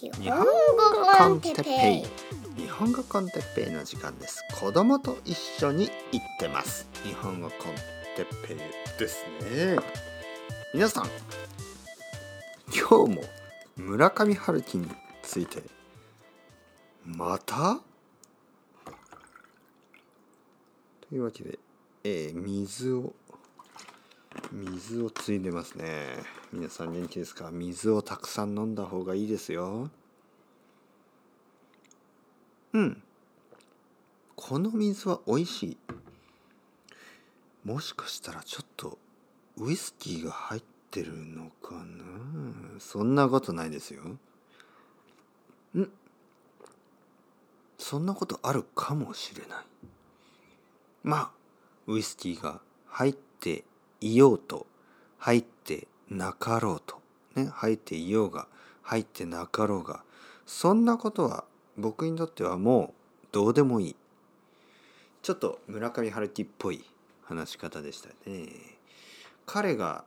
日日本語コンテッペイ。日本語コンテッペイの時間です。子供と一緒に行ってます。日本語コンテッペイですね。皆さん今日も村上春樹についてまた？というわけで、えー水を水をついでますね。皆さん元気ですか？水をたくさん飲んだ方がいいですよ。うん。この水は美味しい。もしかしたらちょっとウイスキーが入ってるのかな？そんなことないですよ。ん。そんなことあるかもしれない。まあウイスキーが入っていようと入ってなかろうと。ね入っていようが入ってなかろうが。そんなことは僕にとってはもうどうでもいい。ちょっと村上春樹っぽい話し方でしたね。彼が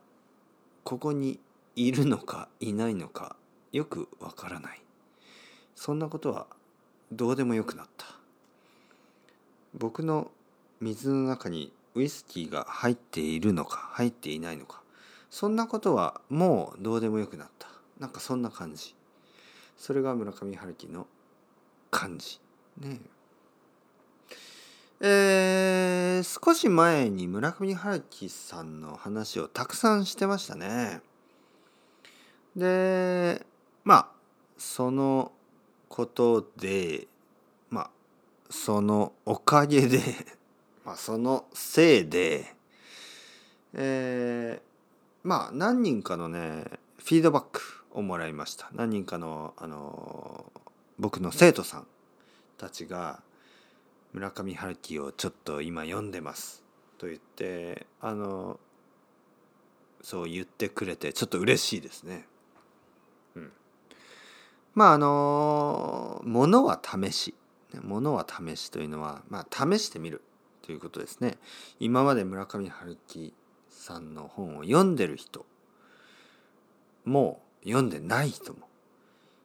ここにいるのかいないのかよくわからない。そんなことはどうでもよくなった。僕の水の中にウイスキーが入っているのか入っていないのか。そんなことはもうどうでもよくなった。なんかそんな感じ。それが村上春樹の感じ。ね。えー、少し前に村上春樹さんの話をたくさんしてましたね。でまあそのことでまあそのおかげでまあそのせいでえー、まあ何人かのねフィードバックをもらいました。何人かのあの僕の生徒さんたちが村上春樹をちょっと今読んでますと言ってあのそう言ってくれてちょっと嬉しいですね。うん、まああのものは試し。ものは試しというのはまあ試してみる。ということですね。今まで村上春樹さんの本を読んでる人も読んでない人も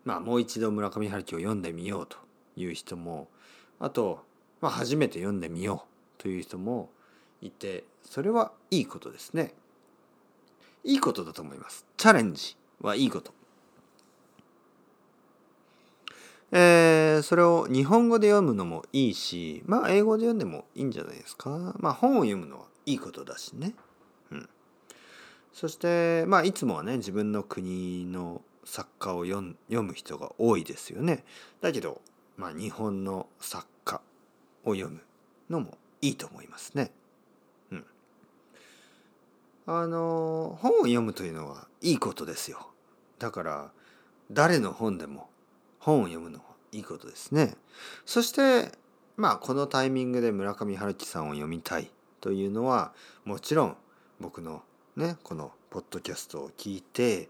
まあもう一度村上春樹を読んでみようという人もあと、まあ、初めて読んでみようという人もいてそれはいいことですね。いいことだと思います。チャレンジはいいこと。えー、それを日本語で読むのもいいしまあ英語で読んでもいいんじゃないですか？まあ本を読むのはいいことだしね。うん、そしてまあいつもはね自分の国の作家を読む人が多いですよね。だけど、まあ、日本の作家を読むのもいいと思いますね。うん。あの本を読むというのはいいことですよ。だから誰の本でも本を読むのはいいことですね。そしてまあこのタイミングで村上春樹さんを読みたいというのはもちろん僕のねこのポッドキャストを聞いて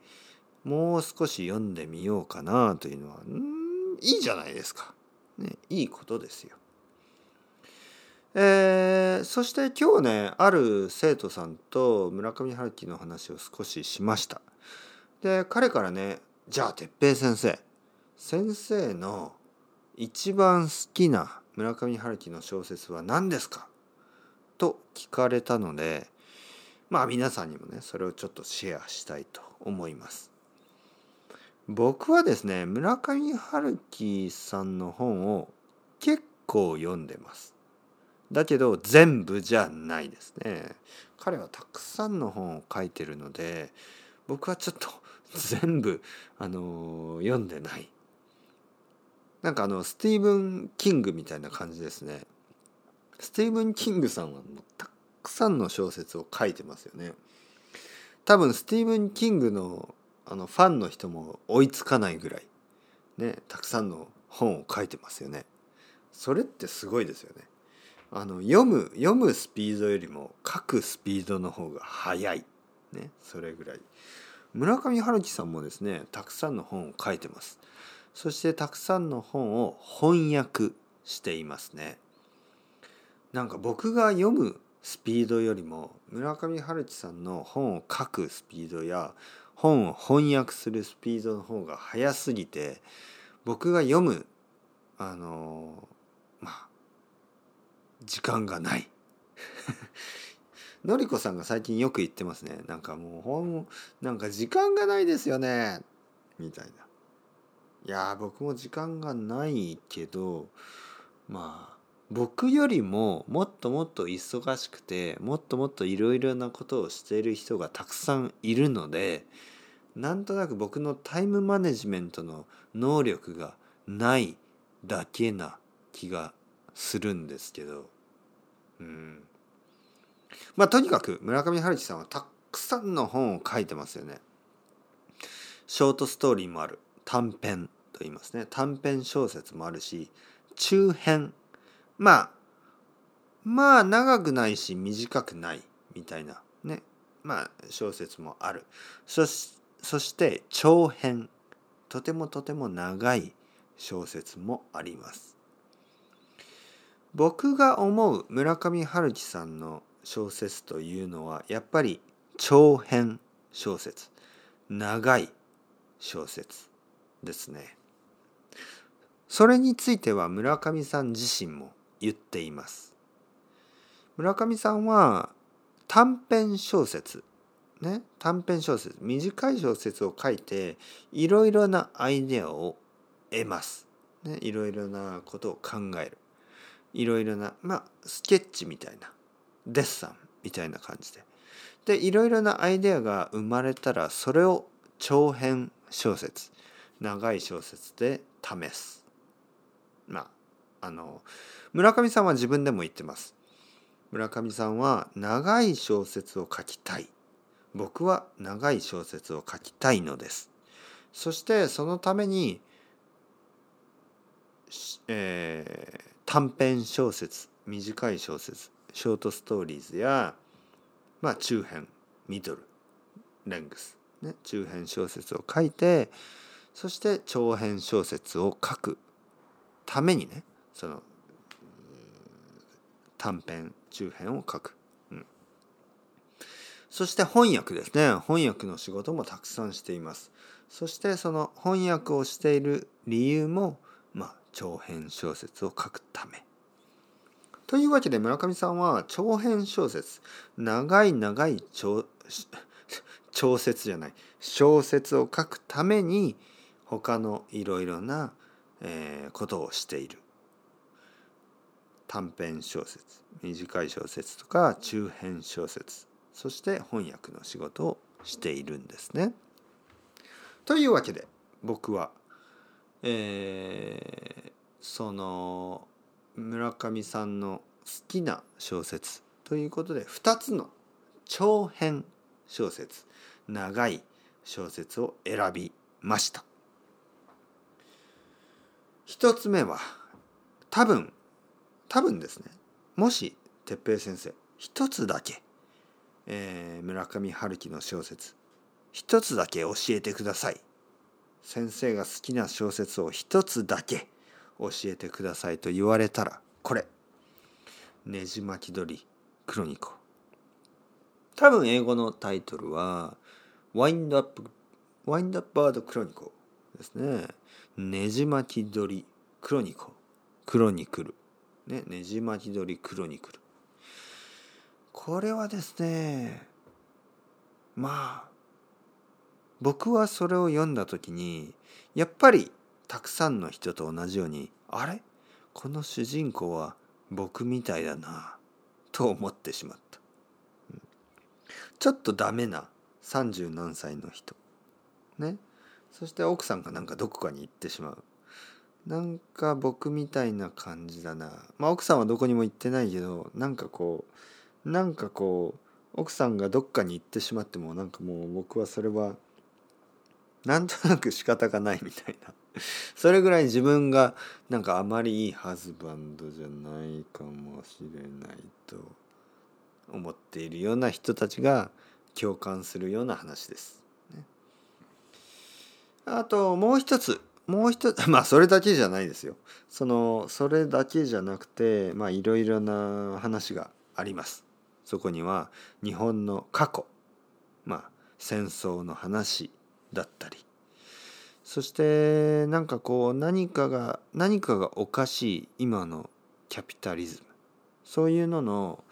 もう少し読んでみようかなというのはんいいじゃないですか。ね、いいことですよ。えー、そして今日ねある生徒さんと村上春樹の話を少ししました。で彼からねじゃあ哲平先生先生の一番好きな村上春樹の小説は何ですか？と聞かれたのでまあ皆さんにもねそれをちょっとシェアしたいと思います。僕はですね村上春樹さんの本を結構読んでます。だけど全部じゃないですね。彼はたくさんの本を書いてるので僕はちょっと全部あの読んでない。なんかあのスティーブン・キングみたいな感じですね。スティーブン・キングさんはもうたくさんの小説を書いてますよね。多分スティーブン・キングのあのファンの人も追いつかないぐらいねたくさんの本を書いてますよね。それってすごいですよね。あの読む読むスピードよりも書くスピードの方が速いねそれぐらい。村上春樹さんもですねたくさんの本を書いてます。そしてたくさんの本を翻訳していますね。なんか僕が読むスピードよりも村上春樹さんの本を書くスピードや本を翻訳するスピードの方が速すぎて僕が読むあのまあ時間がない。のりこさんが最近よく言ってますね。なんかもう本なんか時間がないですよね。みたいな。いや僕も時間がないけどまあ僕よりももっともっと忙しくてもっともっといろいろなことをしている人がたくさんいるのでなんとなく僕のタイムマネジメントの能力がないだけな気がするんですけど。うん。まあとにかく村上春樹さんはたくさんの本を書いてますよね。ショートストーリーもある。短編。と言いますね。短編小説もあるし中編。まあまあ長くないし短くないみたいなね。まあ小説もある。そしそして長編。とてもとても長い小説もあります。僕が思う村上春樹さんの小説というのはやっぱり長編小説。長い小説ですね。それについては村上さん自身も言っています。村上さんは短編小説ね短編小説短い小説を書いていろいろなアイデアを得ます、ね、いろいろなことを考える。いろいろなまあスケッチみたいなデッサンみたいな感じで。でいろいろなアイデアが生まれたらそれを長編小説長い小説で試す。まああの村上さんは自分でも言ってます。村上さんは長い小説を書きたい。僕は長い小説を書きたいのです。そしてそのために、えー、短編小説短い小説ショートストーリーズや、まあ、中編ミドルレングス、ね、中編小説を書いてそして長編小説を書く。ためにねその短編中編を書く、うん、そして翻訳ですね。翻訳の仕事もたくさんしています。そしてその翻訳をしている理由もまあ長編小説を書くため。というわけで村上さんは長編小説。長い長い長小説じゃない。小説を書くために他のいろいろな、えー、ことをしている短編小説短い小説とか中編小説そして翻訳の仕事をしているんですね。というわけで僕は、えー、その村上さんの好きな小説ということで2つの長編小説長い小説を選びました。一つ目は多分多分ですね。もし哲平先生一つだけ、えー、村上春樹の小説一つだけ教えてください。先生が好きな小説を一つだけ教えてくださいと言われたらこれ「ねじ巻き鳥クロニコ」多分英語のタイトルは「ワインドアップワインドアップバードクロニコ」ですね。ねじ巻き鳥クロニコ。クロニクル。ねねじ巻き鳥クロニクル。これはですねまあ僕はそれを読んだ時にやっぱりたくさんの人と同じようにあれ？この主人公は僕みたいだなと思ってしまった、ちょっとダメな三十何歳の人。ね。そして奥さんがなんかどこかに行ってしまう。なんか僕みたいな感じだな。まあ奥さんはどこにも行ってないけどなんかこうなんかこう奥さんがどっかに行ってしまってもなんかもう僕はそれはなんとなく仕方がないみたいな。それぐらい自分がなんかあまりいいハズバンドじゃないかもしれないと思っているような人たちが共感するような話です。あともう一つもう一つ まあそれだけじゃないですよ。そのそれだけじゃなくてまあいろいろな話があります。そこには日本の過去まあ戦争の話だったりそしてなんかこう何かが何かがおかしい今のキャピタリズムそういうのの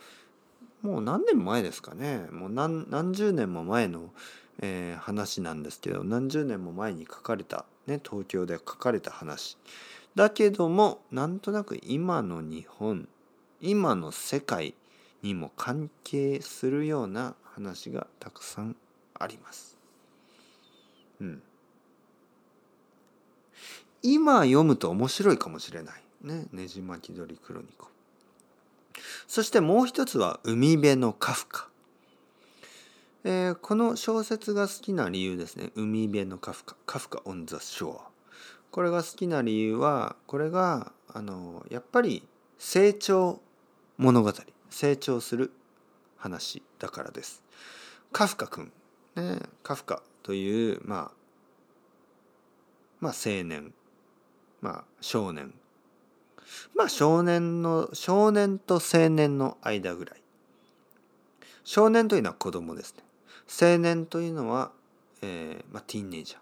もう何年前ですかねもう何何十年も前の、えー、話なんですけど何十年も前に書かれた、ね、東京で書かれた話だけどもなんとなく今の日本今の世界にも関係するような話がたくさんあります。うん。今読むと面白いかもしれない。ね。ねじ巻き鳥クロニコ。そしてもう一つは海辺のカフカ。えー、この小説が好きな理由ですね。海辺のカフカ。カフカオンザショア。これが好きな理由は、これが、あの、やっぱり成長物語。成長する話だからです。カフカ君、ね、カフカという、まあ、まあ青年、まあ少年。まあ少年の、少年と青年の間ぐらい。少年というのは子供ですね。青年というのは、えー、まあティーンネイジャー。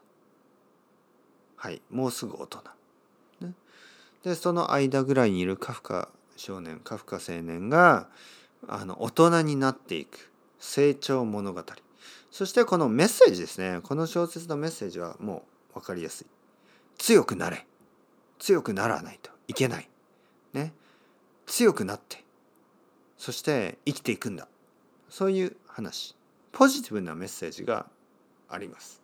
はい、もうすぐ大人。ね、で、その間ぐらいにいるカフカ少年カフカ青年があの大人になっていく。成長物語。そしてこのメッセージですね。この小説のメッセージはもう分かりやすい。強くなれ。強くならないと。いけない。ね。強くなって。そして生きていくんだ。そういう話。ポジティブなメッセージがあります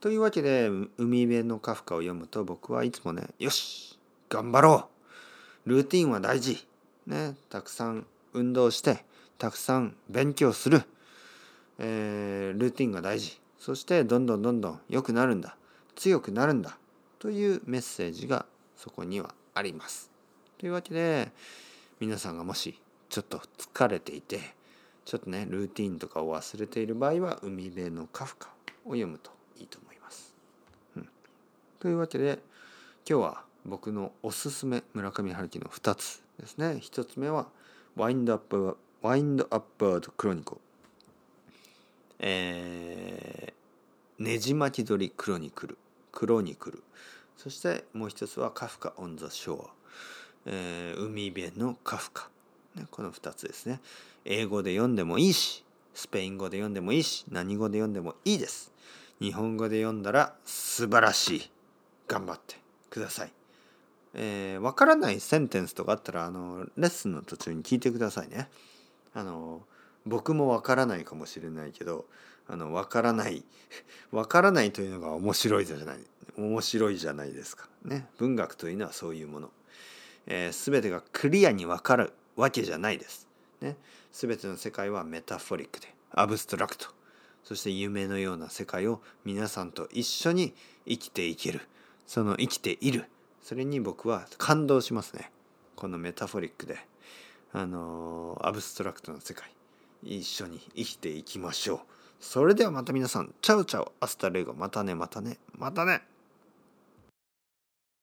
というわけで海辺のカフカを読むと僕はいつもねよし頑張ろうルーティンは大事。ね、たくさん運動して、たくさん勉強する。えー、ルーティンが大事。そしてどんどんどんどん良くなるんだ。強くなるんだ。というメッセージがそこにはあります。というわけで、皆さんがもしちょっと疲れていて、ちょっとね、ルーティンとかを忘れている場合は、海辺のカフカを読むといいと思います。うん、というわけで、今日は僕のおすすめ村上春樹の2つですね。1つ目はワインドアップワインドアップードクロニコえー、ねじ巻き鳥クロニクル。クロニクル。そしてもう一つはカフカ・オン・ザ・ショア、えー、海辺のカフカ、この2つですね英語で読んでもいいしスペイン語で読んでもいいし何語で読んでもいいです日本語で読んだら素晴らしい頑張ってくださいえー、分からないセンテンスとかあったらあのレッスンの途中に聞いてくださいね。あの僕も分からないかもしれないけどあの分からない 分からないというのが面白いじゃない面白いじゃないですか。ね文学というのはそういうもの。えー、全てがクリアに分かるわけじゃないです。ね、全ての世界は metaphoric で abstract。そして夢のような世界を皆さんと一緒に生きていける。その生きている。それに僕は感動しますね。この metaphoric で。あの abstract な世界。一緒に生きていきましょう。それではまた皆さん。 chao chao hasta luego。またねまたね。またね。